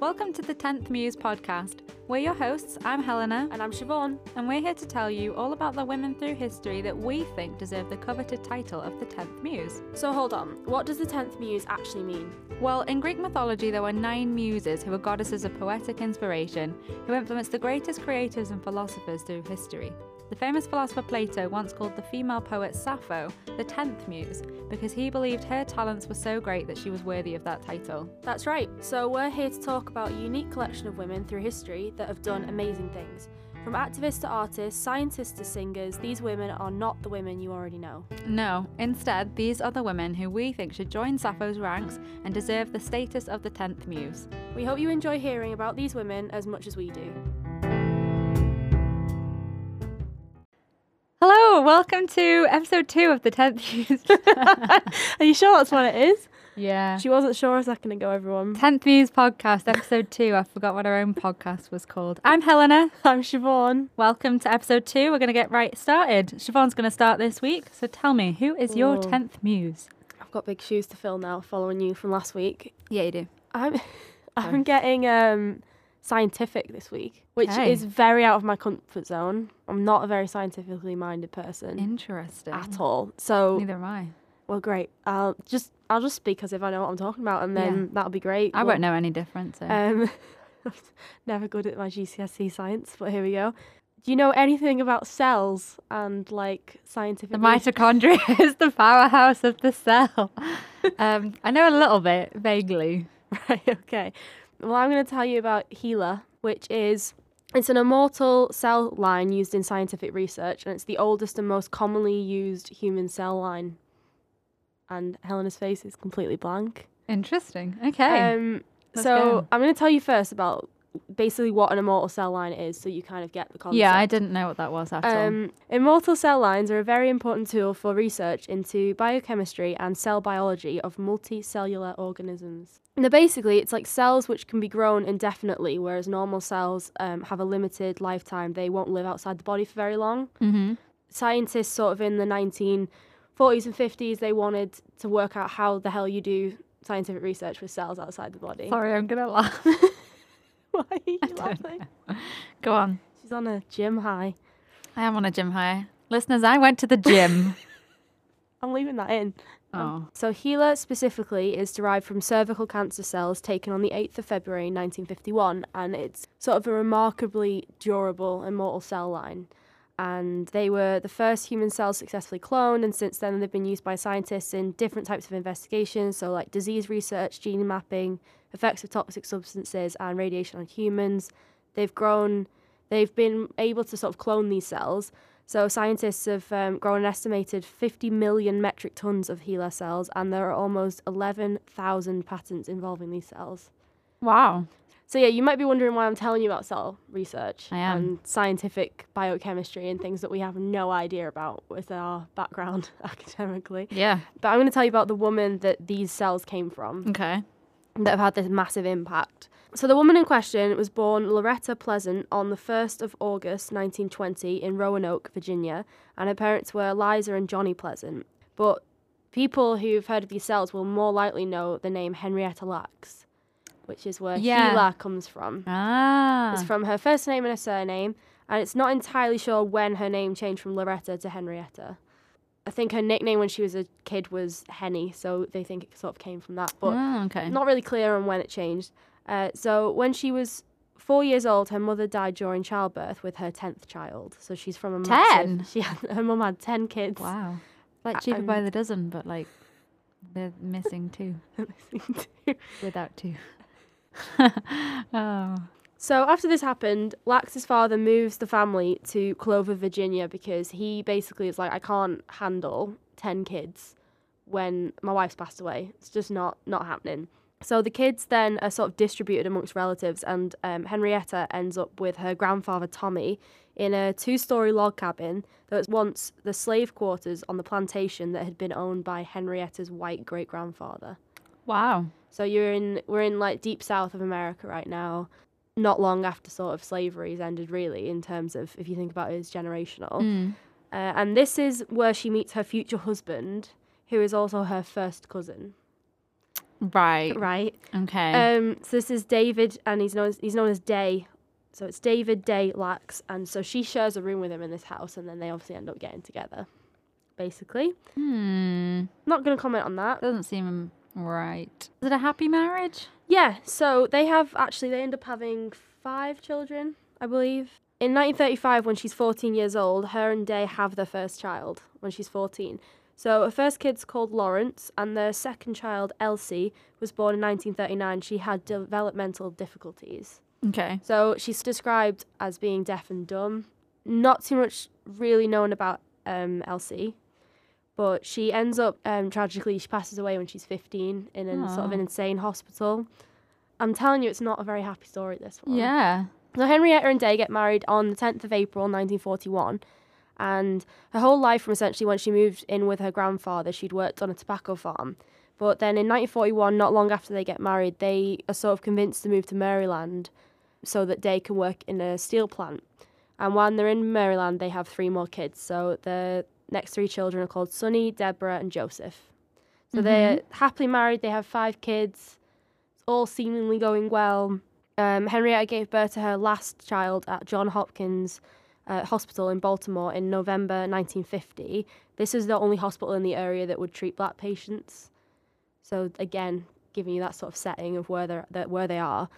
Welcome to the 10th Muse podcast. We're your hosts. I'm Helena. And I'm Siobhan. And we're here to tell you all about the women through history that we think deserve the coveted title of the 10th Muse. So hold on, what does the 10th Muse actually mean? Well, in Greek mythology, there were nine muses who were goddesses of poetic inspiration who influenced the greatest creatives and philosophers through history. The famous philosopher Plato once called the female poet Sappho the 10th muse because he believed her talents were so great that she was worthy of that title. That's right. So we're here to talk about a unique collection of women through history that have done amazing things. From activists to artists, scientists to singers, these women are not the women you already know. No, instead, these are the women who we think should join Sappho's ranks and deserve the status of the 10th muse. We hope you enjoy hearing about these women as much as we do. Hello, welcome to episode two of the 10th Muse. Are you sure that's what it is? Yeah. She wasn't sure a second ago, everyone. 10th Muse podcast, episode two. I forgot what our own podcast was called. I'm Helena. I'm Siobhan. Welcome to episode two. We're going to get right started. Siobhan's going to start this week. So tell me, who is your Ooh. 10th Muse? I've got big shoes to fill now following you from last week. Yeah, you do. I'm I'm getting um scientific this week, which Okay. is very out of my comfort zone. I'm not a very scientifically minded person Interesting. at all. So, Neither am I. well, great. I'll just I'll just speak as if I know what I'm talking about, and then Yeah. that'll be great. I Well, won't know any different. So. Um, never good at my GCSE science, but here we go. Do you know anything about cells and like scientific? the mitochondria is the powerhouse of the cell. um, I know a little bit, vaguely. Right, okay. Well, I'm going to tell you about HeLa, which is it's an immortal cell line used in scientific research, and it's the oldest and most commonly used human cell line. And Helena's face is completely blank. Interesting. Okay. Um, so go. I'm going to tell you first about basically what an immortal cell line is, so you kind of get the concept. yeah, I didn't know what that was at all. Um, immortal cell lines are a very important tool for research into biochemistry and cell biology of multicellular organisms. Now, basically, it's like cells which can be grown indefinitely, whereas normal cells um, have a limited lifetime. They won't live outside the body for very long. Mm-hmm. Scientists, sort of in the 1940s and 50s, they wanted to work out how the hell you do scientific research with cells outside the body. Sorry, I'm gonna laugh. Why are you laughing? Go on. She's on a gym high. I am on a gym high. Listeners, I went to the gym. I'm leaving that in. oh. So HeLa specifically is derived from cervical cancer cells taken on the 8th of February 1951 and it's sort of a remarkably durable immortal cell line. And they were the first human cells successfully cloned and since then they've been used by scientists in different types of investigations, so like disease research, gene mapping, effects of toxic substances and radiation on humans. They've grown they've been able to sort of clone these cells so scientists have um, grown an estimated 50 million metric tons of HeLa cells, and there are almost 11,000 patents involving these cells. Wow. So yeah, you might be wondering why I'm telling you about cell research and scientific biochemistry and things that we have no idea about with our background academically. Yeah. But I'm going to tell you about the woman that these cells came from Okay. That have had this massive impact. So the woman in question was born Loretta Pleasant on the 1st of August 1920 in Roanoke, Virginia, and her parents were Eliza and Johnny Pleasant. But people who've heard of these cells will more likely know the name Henrietta Lacks, which is where Yeah. HeLa comes from. Ah. It's from her first name and her surname, and it's not entirely sure when her name changed from Loretta to Henrietta. I think her nickname when she was a kid was Henny, so they think it sort of came from that. But Ah, okay. not really clear on when it changed. Uh, so when she was four years old, her mother died during childbirth with her tenth child. So she's from a massive- Ten? She had, her mum had ten kids. Wow. Like cheaper by the dozen, but like they're missing two without two. oh. So after this happened, Lacks's father moves the family to Clover, Virginia, because he basically is like, I can't handle ten kids when my wife's passed away. It's just not not happening. So the kids then are sort of distributed amongst relatives, and um, Henrietta ends up with her grandfather Tommy in a two-story log cabin that was once the slave quarters on the plantation that had been owned by Henrietta's white great-grandfather. Wow. So you're in we're in like deep south of America right now, not long after sort of slavery's ended, really, in terms of if you think about it as generational. Mm. Uh, and this is where she meets her future husband, who is also her first cousin. Right. right? Okay. Um, so this is David, and he's known as, he's known as Day. So it's David Day Lacks, and so she shares a room with him in this house, and then they obviously end up getting together. Basically, hmm. not going to comment on that. Doesn't seem right. Is it a happy marriage? Yeah, so they have actually they end up having five children, I believe. In 1935, when she's 14 years old, her and Day have their first child when she's 14. So her first kid's called Lawrence, and their second child, Elsie, was born in 1939. She had developmental difficulties. Okay. So she's described as being deaf and dumb. Not too much really known about um, Elsie, but she ends up um, tragically. She passes away when she's 15 in a sort of an insane hospital. I'm telling you, it's not a very happy story. This one. Yeah. So Henrietta and Day get married on the 10th of April 1941. And her whole life, from essentially when she moved in with her grandfather, she'd worked on a tobacco farm. But then in 1941, not long after they get married, they are sort of convinced to move to Maryland so that Day can work in a steel plant. And when they're in Maryland, they have three more kids. So the next three children are called Sonny, Deborah, and Joseph. So they're happily married. They have five kids. It's all seemingly going well. Um, Henrietta gave birth to her last child at John Hopkins uh, Hospital in Baltimore in November 1950. This is the only hospital in the area that would treat black patients. So again, giving you that sort of setting of where they're that where they are.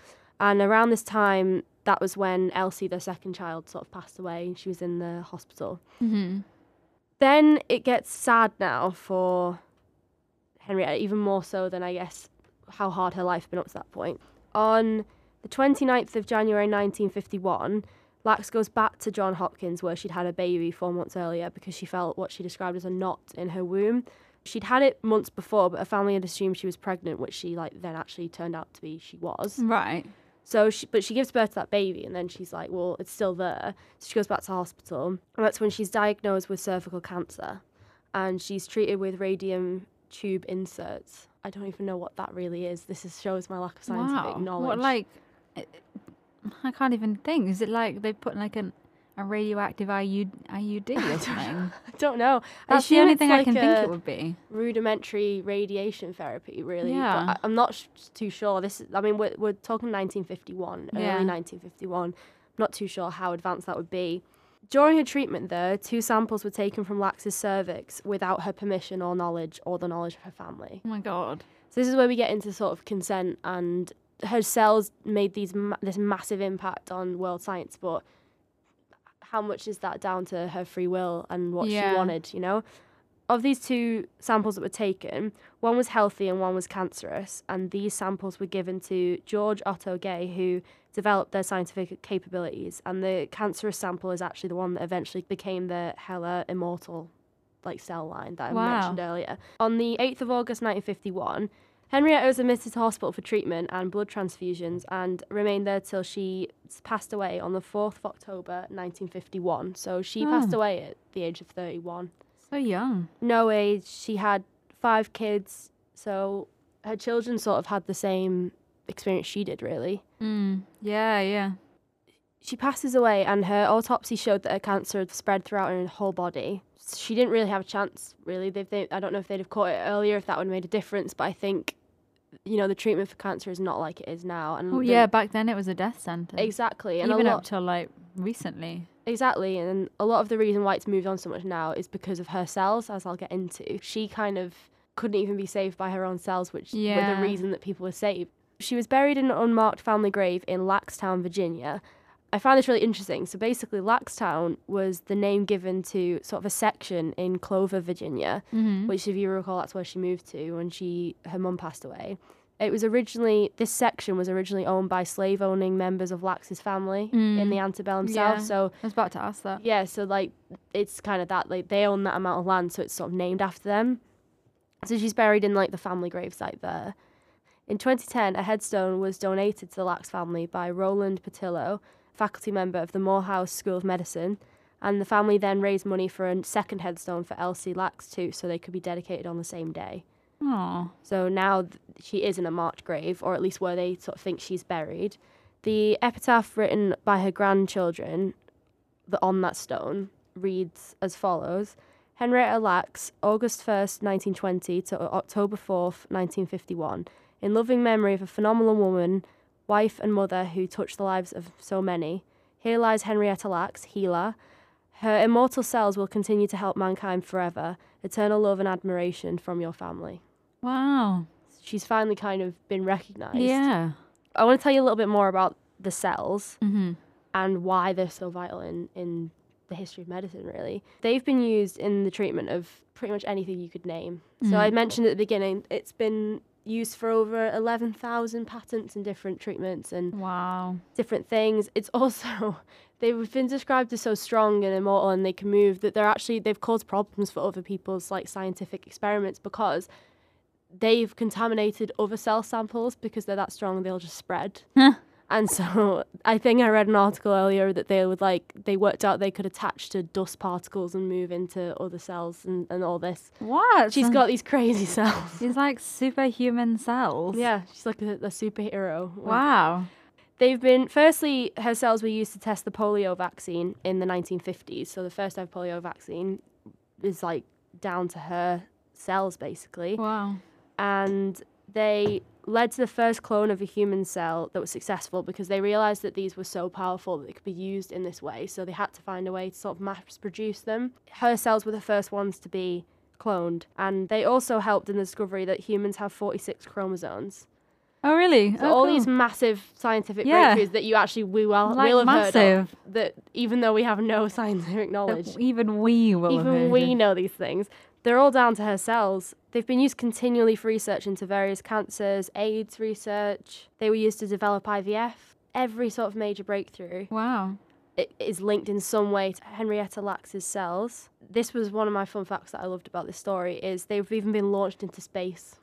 And around this time, that was when Elsie, their second child, sort of passed away. She was in the hospital. Mm-hmm. Then it gets sad now for Henrietta, even more so than I guess how hard her life had been up to that point. On the 29th of January 1951, Lacks goes back to John Hopkins where she'd had a baby four months earlier because she felt what she described as a knot in her womb. She'd had it months before, but her family had assumed she was pregnant, which she like then actually turned out to be she was. Right. So she, but she gives birth to that baby, and then she's like, well, it's still there. So she goes back to hospital, and that's when she's diagnosed with cervical cancer, and she's treated with radium tube inserts. I don't even know what that really is. This is, shows my lack of scientific wow. knowledge. What like? Eh, I can't even think. Is it like they put like an a radioactive IU, IUD or something? I don't know. That's the only thing I can think it would be. rudimentary radiation therapy, really. Yeah. But I, I'm not sh- too sure. This, is, I mean, we're, we're talking 1951, Yeah. early 1951. Not too sure how advanced that would be. During her treatment, though, two samples were taken from Lacks's cervix without her permission or knowledge or the knowledge of her family. Oh my god. So this is where we get into sort of consent, and her cells made these ma- this massive impact on world science. But how much is that down to her free will and what Yeah. she wanted? You know, of these two samples that were taken, one was healthy and one was cancerous, and these samples were given to George Otto Gey, who developed their scientific capabilities. And the cancerous sample is actually the one that eventually became the HeLa Immortal like cell line that I Wow. mentioned earlier. On the 8th of August 1951, Henrietta was admitted to hospital for treatment and blood transfusions and remained there till she passed away on the 4th of October 1951. So she passed Oh. away at the age of 31. So young. No age, she had five kids, so her children sort of had the same experience she did, really. Mm. Yeah, yeah. She passes away, and her autopsy showed that her cancer had spread throughout her whole body. She didn't really have a chance, really. They, they, I don't know if they'd have caught it earlier, if that would have made a difference, but I think, you know, the treatment for cancer is not like it is now. And the- yeah, back then it was a death sentence. exactly. And Even up till like recently. Exactly, and a lot of the reason why it's moved on so much now is because of her cells, as I'll get into. She kind of couldn't even be saved by her own cells, which were the reason that people were saved. She was buried in an unmarked family grave in Lackstown, Virginia. I found this really interesting. So basically, Lackstown was the name given to sort of a section in Clover, Virginia, Mm-hmm. which, if you recall, that's where she moved to when she her mum passed away. It was originally this section was originally owned by slave owning members of Lacks's family in Mm. the antebellum Yeah. South. So I was about to ask that. yeah, so like it's kind of that like they own that amount of land, so it's sort of named after them. So she's buried in like the family gravesite there. In 2010, a headstone was donated to the Lacks family by Roland Patillo, faculty member of the Morehouse School of Medicine, and the family then raised money for a second headstone for Elsie Lacks too, so they could be dedicated on the same day. Oh. So now th- she is in a marked grave, or at least where they sort of think she's buried. The epitaph written by her grandchildren the, on that stone reads as follows Henrietta Lacks, August 1st, 1920 to October 4th, 1951. in loving memory of a phenomenal woman, wife and mother who touched the lives of so many. Here lies Henrietta Lacks, healer. Her immortal cells will continue to help mankind forever. Eternal love and admiration from your family. Wow. She's finally kind of been recognised. Yeah. I want to tell you a little bit more about the cells Mm-hmm. and why they're so vital in, in the history of medicine, really. They've been used in the treatment of pretty much anything you could name. So I mentioned at the beginning, it's been used for over 11,000 patents and different treatments and Wow. different things. It's also, they've been described as so strong and immortal and they can move that they're actually, they've caused problems for other people's like scientific experiments because they've contaminated other cell samples because they're that strong, they'll just spread. And so I think I read an article earlier that they would like they worked out they could attach to dust particles and move into other cells and, and all this. What? She's got these crazy cells. She's like superhuman cells. Yeah, she's like a, a superhero. Wow. They've been firstly her cells were used to test the polio vaccine in the 1950s. So the first ever polio vaccine is like down to her cells basically. Wow. and they led to the first clone of a human cell that was successful because they realized that these were so powerful that they could be used in this way. So they had to find a way to sort of mass produce them. Her cells were the first ones to be cloned, and they also helped in the discovery that humans have 46 chromosomes. Oh, really? So oh, all cool. these massive scientific Yeah. breakthroughs that you actually we will Like will have heard massive. of, that even though we have no scientific That knowledge, even we will even heard we know these things. They're all down to her cells. They've been used continually for research into various cancers, AIDS research. They were used to develop IVF. Every sort of major breakthrough Wow. i- is linked in some way to Henrietta Lacks' cells. This was one of my fun facts that I loved about this story is they've even been launched into space.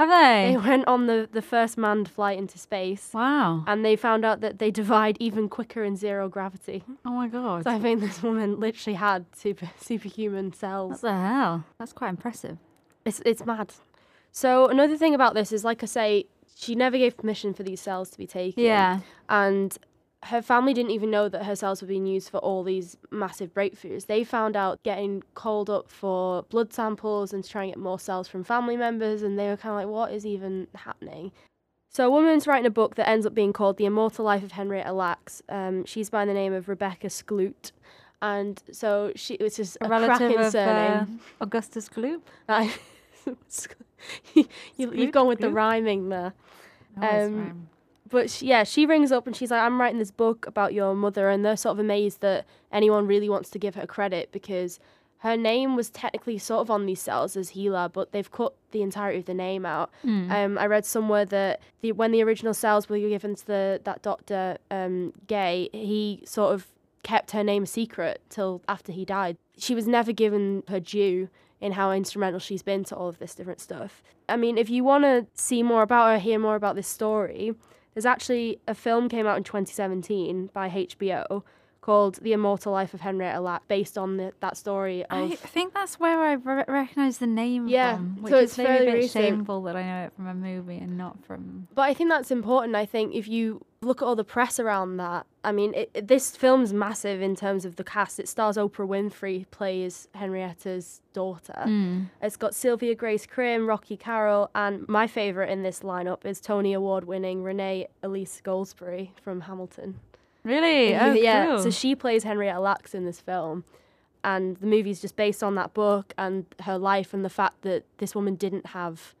Have they? They went on the, the first manned flight into space wow. and they found out that they divide even quicker in zero gravity. Oh my god. So I think this woman literally had super superhuman cells. What the hell? That's quite impressive. It's it's mad. So another thing about this is, like I say, she never gave permission for these cells to be taken. Yeah. And her family didn't even know that her cells were being used for all these massive breakthroughs. They found out getting called up for blood samples and trying to try and get more cells from family members, and they were kind of like, "What is even happening?" So a woman's writing a book that ends up being called "The Immortal Life of Henrietta Lacks." Um, she's by the name of Rebecca Skloot, and so she it's just a, A relative cracking of uh, surname. Augustus Gloop. You, you've gone with the rhyming there. Um. But she, yeah, she rings up and she's like, I'm writing this book about your mother. And they're sort of amazed that anyone really wants to give her credit because her name was technically sort of on these cells as HeLa, but they've cut the entirety of the name out. Hmm. Um, I read somewhere that the, when the original cells were given to the, that doctor, um, Gey, he sort of kept her name a secret till after he died. She was never given her due in how instrumental she's been to all of this different stuff. I mean, if you want to see more about her, hear more about this story, there's actually a film came out in 2017 by HBO called The Immortal Life of Henrietta Lacks, based on the, that story of I think that's where I re- recognise the name Yeah, from, so which it's is maybe a bit recent. shameful that I know it from a movie and not from. But I think that's important. I think if you look at all the press around that, I mean, it, it- this film's massive in terms of the cast. It stars Oprah Winfrey plays Henrietta's daughter. Hmm. It's got Sylvia Grace Crim, Rocky Carroll, and my favourite in this lineup is Tony Award winning Renee Elise Goldsberry from Hamilton. Really? Oh, yeah, cool. so she plays Henrietta Lacks in this film. And the movie's just based on that book and her life and the fact that this woman didn't have,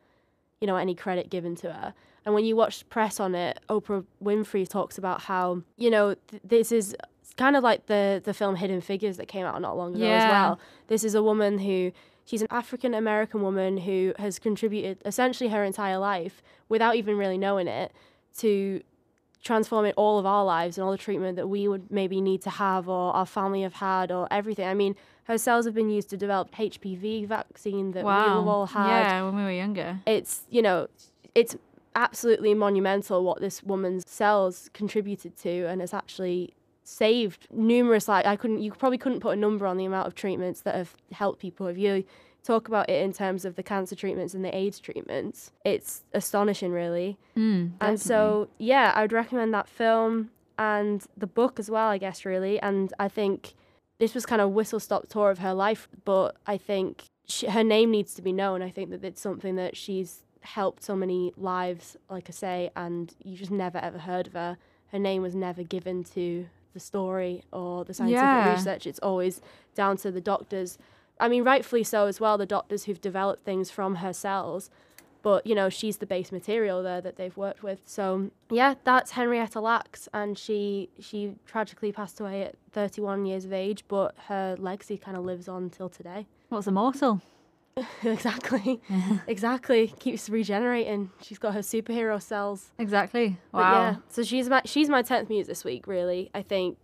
you know, any credit given to her. And when you watch press on it, Oprah Winfrey talks about how, you know, th- this is kind of like the the film Hidden Figures that came out not long ago as well. This is a woman who she's an African American woman who has contributed essentially her entire life without even really knowing it to transforming all of our lives and all the treatment that we would maybe need to have or our family have had or everything. I mean, her cells have been used to develop HPV vaccine that wow. we've all had. Yeah, when we were younger. It's, you know, it's absolutely monumental what this woman's cells contributed to and has actually saved numerous like I couldn't you probably couldn't put a number on the amount of treatments that have helped people. If you talk about it in terms of the cancer treatments and the AIDS treatments, it's astonishing really. Mm, And so, yeah, I would recommend that film and the book as well, I guess, really. And I think this was kind of a whistle stop tour of her life, but I think she, her name needs to be known. I think that it's something that she's helped so many lives, like I say, and you just never ever heard of her. Her name was never given to the story or the scientific Yeah. research. It's always down to the doctors. I mean, rightfully so as well, the doctors who've developed things from her cells. But, you know, she's the base material there that they've worked with. So, yeah, that's Henrietta Lacks. And she, she tragically passed away at 31 years of age, but her legacy kind of lives on till today. What's a morsel? exactly. exactly. Keeps regenerating. She's got her superhero cells. Exactly. But Wow. yeah, so she's my she's my tenth muse this week. Really, I think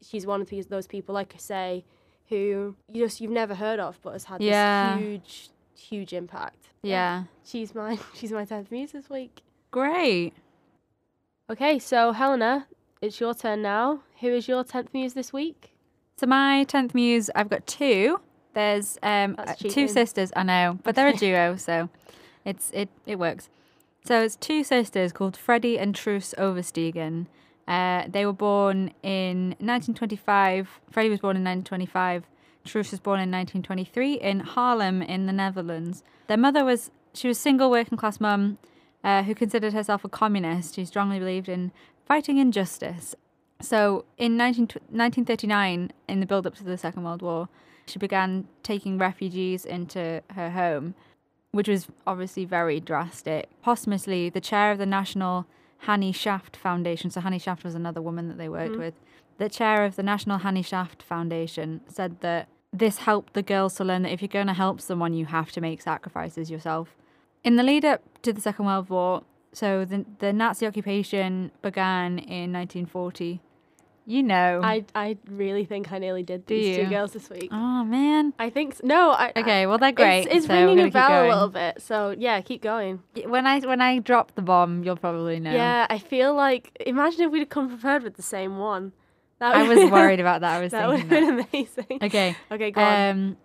she's one of those people, like I say, who you just you've never heard of, but has had Yeah. this huge, huge impact. Yeah. she's my she's my tenth muse this week. Great. Okay, so Helena, it's your turn now. Who is your tenth muse this week? So my tenth muse, I've got two. There's um uh, two sisters. I know, but they're a duo, so it's it it works. So it's two sisters called Freddie and Truus Oversteegen. Uh, they were born in 1925. Freddie was born in 1925. Truus was born in 1923 in Haarlem in the Netherlands. Their mother was she was single working class mum uh, who considered herself a communist who strongly believed in fighting injustice. So in 19, 1939, in the build up to the Second World War, she began taking refugees into her home, which was obviously very drastic. Posthumously, the chair of the National Hannie Schaft Foundation, so Hannie Schaft was another woman that they worked mm-hmm. with, the chair of the National Hannie Schaft Foundation said that this helped the girls to learn that if you're going to help someone, you have to make sacrifices yourself. In the lead up to the Second World War, so the, the Nazi occupation began in 1940. You know. I I really think I nearly did Do these you? two girls this week. oh, man. I think s no. I, Okay, well, they're great. It's, it's so ringing a bell a little bit. So yeah, keep going. When I when I drop the bomb, you'll probably know. Yeah, I feel like imagine if we'd come prepared with the same one. That I was worried about that. I was that would have been amazing. Okay. Okay, go on. Um,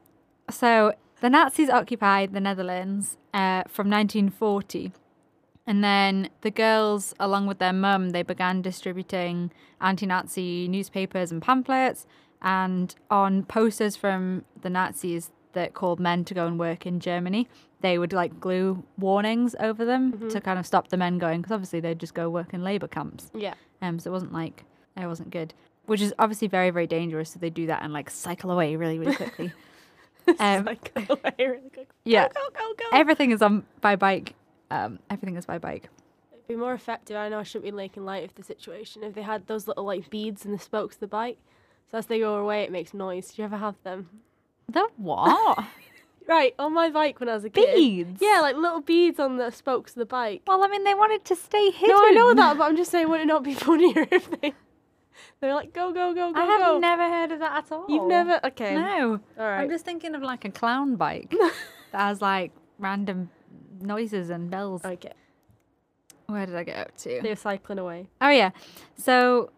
so the Nazis occupied the Netherlands uh, from 1940, and then the girls, along with their mum, they began distributing anti-Nazi newspapers and pamphlets, and on posters from the Nazis that called men to go and work in Germany, they would like glue warnings over them to kind of stop the men going, because obviously they'd just go work in labour camps. Yeah. Um, so it wasn't like it wasn't good, which is obviously very very dangerous. So they do that and like cycle away really really quickly. um, go away really quick. yeah, Go, go, go. everything is on by bike. Um, everything is by bike. It'd be more effective. I know I shouldn't be making light of the situation if they had those little like beads in the spokes of the bike. So as they go away, it makes noise. Do you ever have them? The what? Right, on my bike when I was a kid. Beads. Yeah, like little beads on the spokes of the bike. Well, I mean, they wanted to stay hidden. No, I know that, but I'm just saying, would it not be funnier if they they're like go go go go I have go? never heard of that at all. You've never okay. No. All right. I'm just thinking of like a clown bike that has like random noises and bells. okay. Where did I get up to? They're cycling away. Oh yeah. So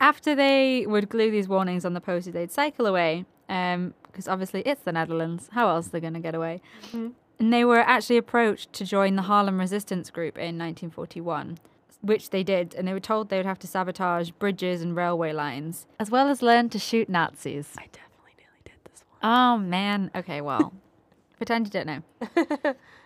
after they would glue these warnings on the posters, they'd cycle away. Um, because obviously it's the Netherlands. How else are they going to get away? Mhm. And they were actually approached to join the Haarlem Resistance Group in 1941, which they did. And they were told they would have to sabotage bridges and railway lines, as well as learn to shoot Nazis. I definitely nearly did this one. Oh man. Okay, well, pretend you don't know.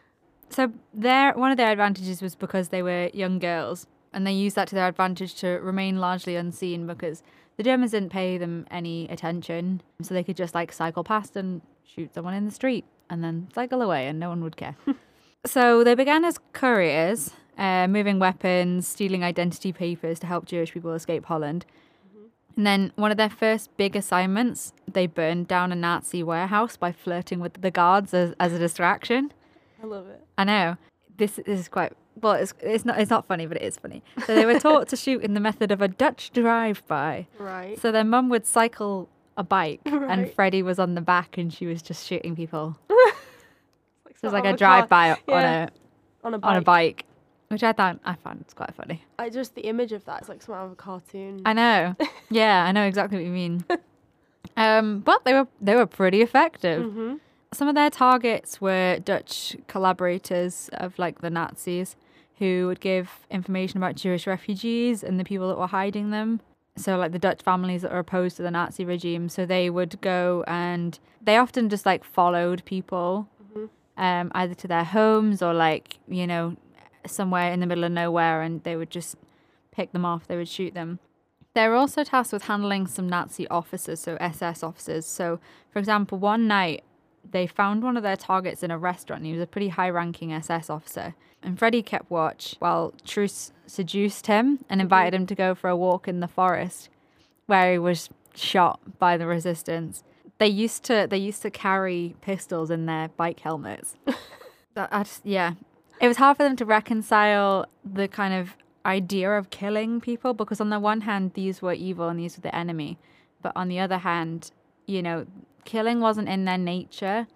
So their one of their advantages was because they were young girls, and they used that to their advantage to remain largely unseen because the Germans didn't pay them any attention, so they could just like cycle past and shoot someone in the street and then cycle away, and no one would care. so they began as couriers, uh, moving weapons, stealing identity papers to help Jewish people escape Holland. And then one of their first big assignments, they burned down a Nazi warehouse by flirting with the guards as, as a distraction. I love it. I know. This, this is quite well. It's, it's not it's not funny, but it is funny. So they were taught to shoot in the method of a Dutch drive-by. Right. So their mum would cycle a bike, and Freddie was on the back, and she was just shooting people. Like So it was like of a drive-by on yeah, a on a bike. on a bike, which I thought I found it's quite funny. I just the image of that is like something out of a cartoon. I know. yeah, I know exactly what you mean. Um, but they were they were pretty effective. hmm Some of their targets were Dutch collaborators of like the Nazis who would give information about Jewish refugees and the people that were hiding them. So like the Dutch families that were opposed to the Nazi regime. So they would go and they often just like followed people Mhm. um, either to their homes or like you know somewhere in the middle of nowhere, and they would just pick them off. They would shoot them. They were also tasked with handling some Nazi officers, so SS officers. So, for example, one night they found one of their targets in a restaurant. He was a pretty high ranking SS officer. And Freddie kept watch while Truus seduced him and mm-hmm. invited him to go for a walk in the forest where he was shot by the resistance. They used to they used to carry pistols in their bike helmets. that, I just, yeah. It was hard for them to reconcile the kind of idea of killing people because on the one hand these were evil and these were the enemy, but on the other hand, you know, killing wasn't in their nature.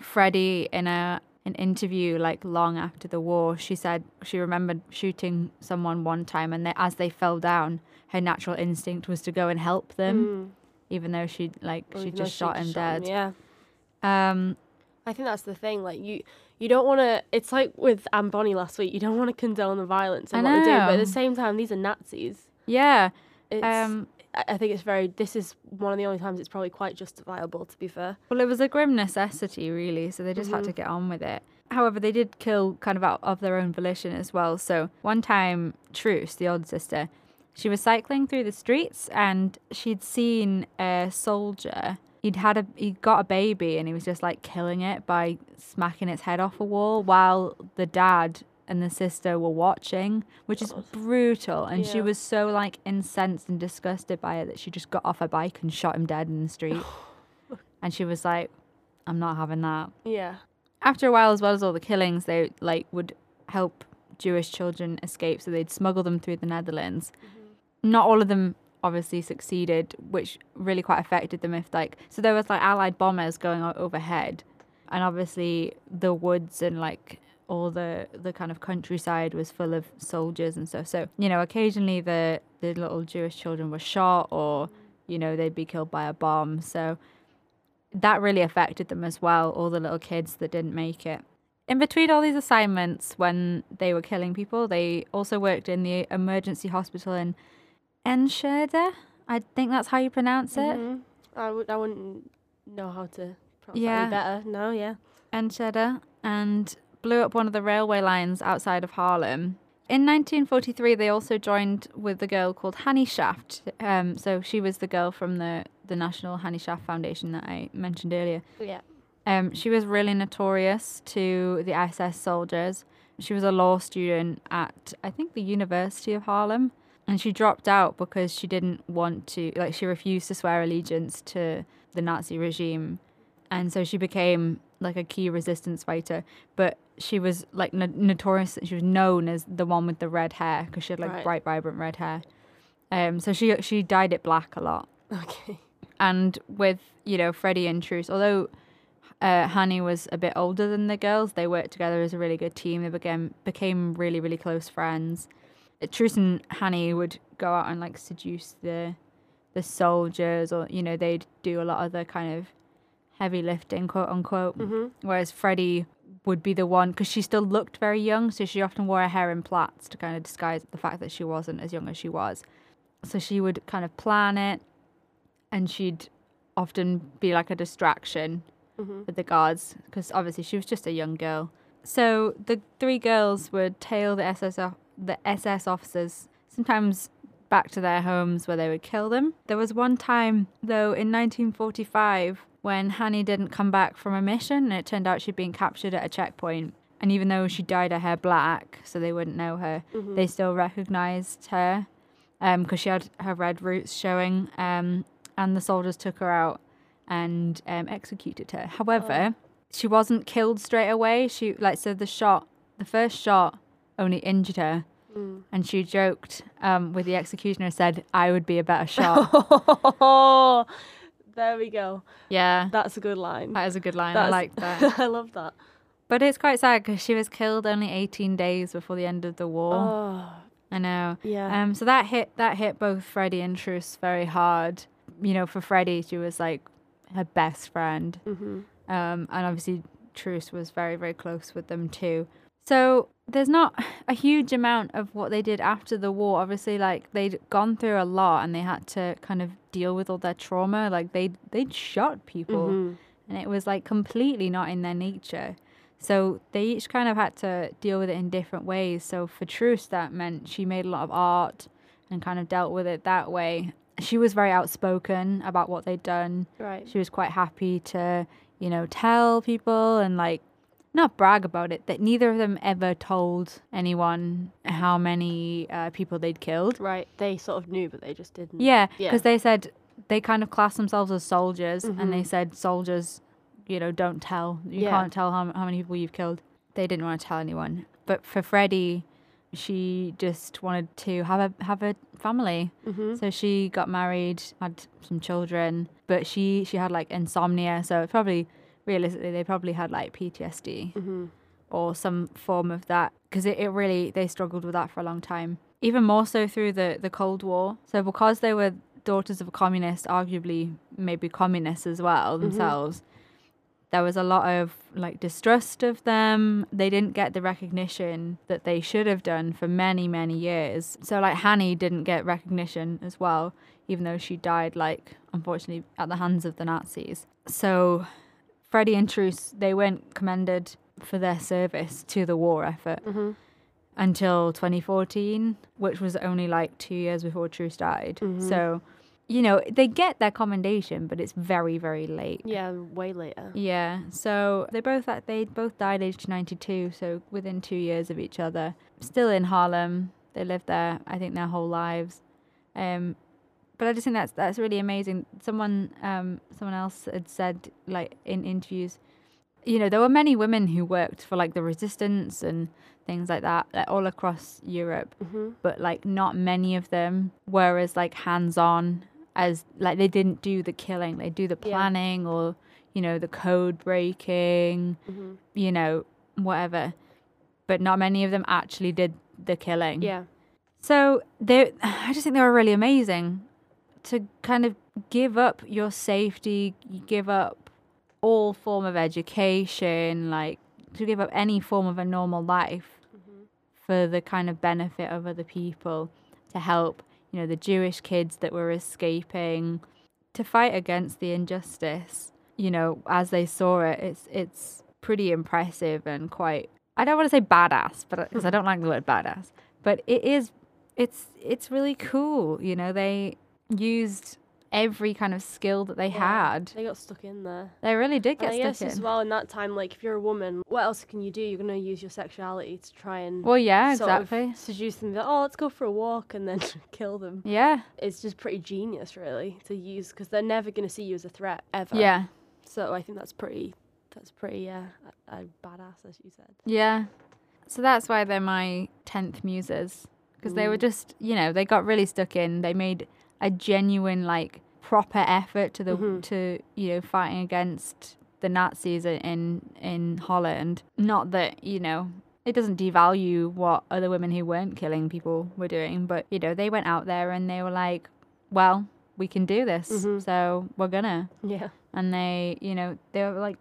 Freddie in a an interview like long after the war, she said she remembered shooting someone one time and they, as they fell down, her natural instinct was to go and help them, Mm. even though she like Or she just shot him just dead. Yeah. Um, I think that's the thing. Like you, you don't want to. It's like with Anne Bonny last week. You don't want to condone the violence and I what they're doing, but at the same time, these are Nazis. yeah. It's, Um, I think it's very. This is one of the only times it's probably quite justifiable. To be fair. Well, it was a grim necessity, really, so they just had mm-hmm. to get on with it. However, they did kill kind of out of their own volition as well. So one time, Truus, the older sister, she was cycling through the streets and she'd seen a soldier. He'd had a he got a baby and he was just like killing it by smacking its head off a wall while the dad and the sister were watching, which is brutal. And she was so like incensed and disgusted by it that she just got off her bike and shot him dead in the street. and she was like, I'm not having that. Yeah. After a while, as well as all the killings, they like would help Jewish children escape, so they'd smuggle them through the Netherlands. Mm-hmm. Not all of them obviously succeeded, which really quite affected them. If like, so there was like Allied bombers going overhead, and obviously the woods and like all the the kind of countryside was full of soldiers and stuff. So you know, occasionally the the little Jewish children were shot, or you know, they'd be killed by a bomb. So that really affected them as well, all the little kids that didn't make it. In between all these assignments, when they were killing people, they also worked in the emergency hospital in Enschede. I think that's how you pronounce it. Mhm. I would. I wouldn't know how to pronounce Yeah. that any better. No. Yeah. Enschede, and blew up one of the railway lines outside of Haarlem. In 1943, they also joined with the girl called Hannie Schaft. Um, so she was the girl from the, the National Hannie Schaft Foundation that I mentioned earlier. Yeah. Um, she was really notorious to the SS soldiers. She was a law student at, I think, the University of Haarlem. And she dropped out because she didn't want to, like, she refused to swear allegiance to the Nazi regime. And so she became, like, a key resistance fighter. But she was, like, no- notorious. She was known as the one with the red hair because she had, like, Right. bright, vibrant red hair. Um, so she she dyed it black a lot Okay. and with you know Freddie and Truus, although uh, Hannie was a bit older than the girls, they worked together as a really good team. They became became really really close friends. Truus and Hannie would go out and like seduce the the soldiers, or you know they'd do a lot of the kind of heavy lifting, quote unquote. Mhm. Whereas Freddie would be the one because she still looked very young, so she often wore her hair in plaits to kind of disguise the fact that she wasn't as young as she was. So she would kind of plan it, and she'd often be like a distraction Mhm. with the guards because obviously she was just a young girl. So the three girls would tail the SS off- the SS officers sometimes back to their homes where they would kill them. There was one time though in 1945 when Hannie didn't come back from a mission and it turned out she'd been captured at a checkpoint. And even though she dyed her hair black so they wouldn't know her, they still recognized her because she had her red roots showing. Um, and the soldiers took her out and um, executed her. However, she wasn't killed straight away. She like so the shot, the first shot, only injured her, and she joked um, with the executioner said, "I would be a better shot." There we go. yeah, That's a good line. that is a good line. I like that. I love that. But it's quite sad because she was killed only 18 days before the end of the war. Oh, I know. yeah. Um, so that hit that hit both Freddie and Truus very hard. You know, for Freddie, she was like her best friend, hmm um, and obviously Truus was very very close with them too. So there's not a huge amount of what they did after the war. Obviously, like they'd gone through a lot and they had to kind of deal with all their trauma. Like they they'd shot people, Mhm. and it was like completely not in their nature. So they each kind of had to deal with it in different ways. So for Truus, that meant she made a lot of art and kind of dealt with it that way. She was very outspoken about what they'd done. Right. She was quite happy to, you know, tell people and like not brag about it. That neither of them ever told anyone how many uh, people they'd killed. Right. They sort of knew, but they just didn't. Yeah, Yeah. because they said they kind of classed themselves as soldiers, and they Mhm. said soldiers, you know, don't tell. You Yeah. can't tell how how many people you've killed. They didn't want to tell anyone. But for Freddie, she just wanted to have a have a family. Mm-hmm. So she got married, had some children, but she she had like insomnia. So probably realistically, they probably had like PTSD Mm-hmm. or some form of that because it, it really they struggled with that for a long time. Even more so through the the cold war. So because they were daughters of a communist arguably maybe communists as well themselves there was a lot of like distrust of them. They didn't get the recognition that they should have done for many many years. So like hannie didn't get recognition as well even though she died like unfortunately at the hands of the nazis. So freddie and truus they weren't commended for their service to the war effort Mm-hmm. until 2014, which was only like two years before Truus died. Mhm. So, you know, they get their commendation, but it's very, very late. Yeah, way later. Yeah. So they both they both died aged 92, so within two years of each other. Still in Haarlem, they lived there. I think their whole lives. Um, but I just think that's that's really amazing. Someone um someone else had said like in interviews, you know, there were many women who worked for like the resistance and things like that, like all across Europe Mm-hmm. but like not many of them were as like hands on as like they didn't do the killing they do the Yeah. planning or you know the code breaking Mm-hmm. you know whatever but not many of them actually did the killing Yeah. so they i just think they were really amazing to kind of give up your safety you give up all form of education like to give up any form of a normal life mm-hmm. for the kind of benefit of other people to help you know the jewish kids that were escaping to fight against the injustice. You know as they saw it it's it's pretty impressive and quite i don't want to say badass but because i don't like the word badass but it is it's it's really cool you know they used every kind of skill that they Yeah. had They got stuck in there. they really did And get I guess stuck as in well in that time, like if you're a woman, what else can you do? You're gonna use your sexuality to try and well yeah exactly seduce them. Like, oh, let's go for a walk and then kill them. yeah It's just pretty genius, really, to use because they're never gonna see you as a threat ever. yeah So I think that's pretty. That's pretty. Yeah, a badass, as you said. Yeah. So that's why they're my 10th muses. Because they were mm. just, you know, they got really stuck in. They made a genuine, like, proper effort to the, Mhm. to, you know, fighting against the Nazis in, in, Holland. Not that, you know, it doesn't devalue what other women who weren't killing people were doing, but, you know, they went out there and they were like, well, we can do this. Mhm. So we're gonna Yeah. and they you know they were like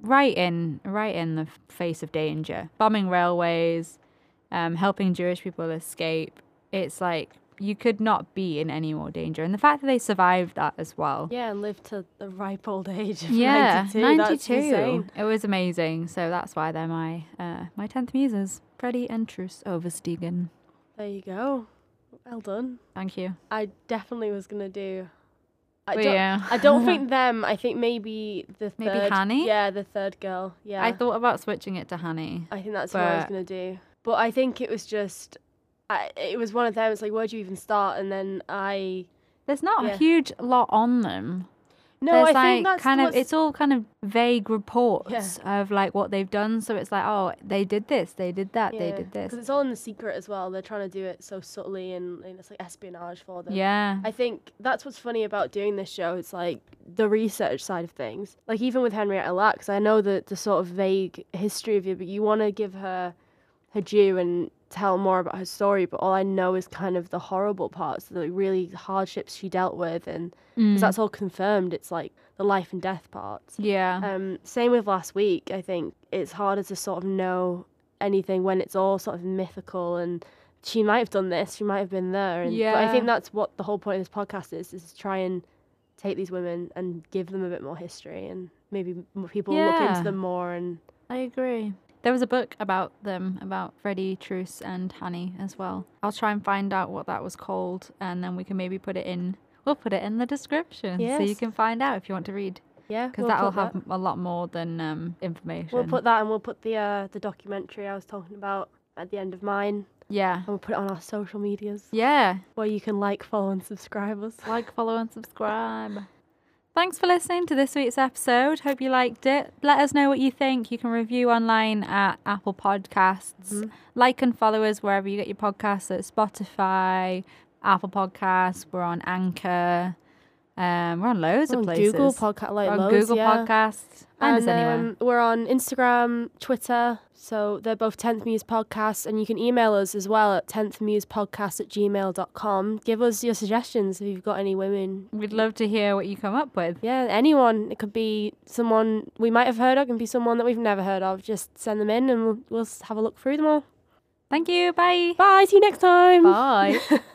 right in right in the face of danger bombing railways um, helping jewish people escape it's like you could not be in any more danger and the fact that they survived that as well Yeah, and live to the ripe old age of yeah 92. That's insane. it was amazing so that's why they're my uh, my 10th muses freddie and truus oversteegen There you go. Well done. thank you I definitely was gonna do. I don't, yeah I don't think them. I think maybe the Maybe third. Hannie? Yeah, the third girl. Yeah. i thought about switching it to Hannie I think that's what I was gonna do. But I think it was just. I, it was one of them. It's like, where do you even start? And then I. there's not Yeah. a huge lot on them No, There's I like think that's kind of it's all kind of vague reports of like what they've done. So it's like, oh, they did this, they did that, they did this. Because it's all in the secret as well. They're trying to do it so subtly and, and it's like espionage for them. Yeah, I think that's what's funny about doing this show. It's like the research side of things. Like even with Henrietta Lacks, I know the the sort of vague history of you, but you want to give her her due and tell more about her story. But all I know is kind of the horrible parts, the really hardships she dealt with, and Mm. because that's all confirmed. It's like the life and death parts. yeah, Um, same with last week. I think it's harder to sort of know anything when it's all sort of mythical and she might have done this, she might have been there. And but I think that's what the whole point of this podcast is: is to try and take these women and give them a bit more history and maybe people look into them more and I agree. There was a book about them, about Freddie Truus and Hannie as well. I'll try and find out what that was called, and then we can maybe put it in. We'll put it in the description, so you can find out if you want to read, Yeah, because we'll that'll have that. a lot more than um, information. We'll put that and we'll put the uh, the documentary I was talking about at the end of mine, yeah, and we'll put it on our social medias yeah. where you can like, follow, and subscribe us. Like, follow, and subscribe. Thanks for listening to this week's episode. Hope you liked it. Let us know what you think. You can review online at Apple Podcasts. Mhm. Like and follow us wherever you get your podcasts at Spotify, Apple Podcasts. We're on Anchor. Um, we're on loads We're of on places. Google podcast, like on loads, Google yeah. Podcasts. Find us anywhere. um, we're on Instagram, Twitter. So they're both 10th Muse Podcast. And you can email us as well at 10th Muse Podcast at gmail.com. Give us your suggestions if you've got any women. We'd love to hear what you come up with. Yeah, anyone. It could be someone we might have heard of, it can be someone that we've never heard of. Just send them in and we'll, we'll have a look through them all. Thank you. Bye. Bye. See you next time. Bye.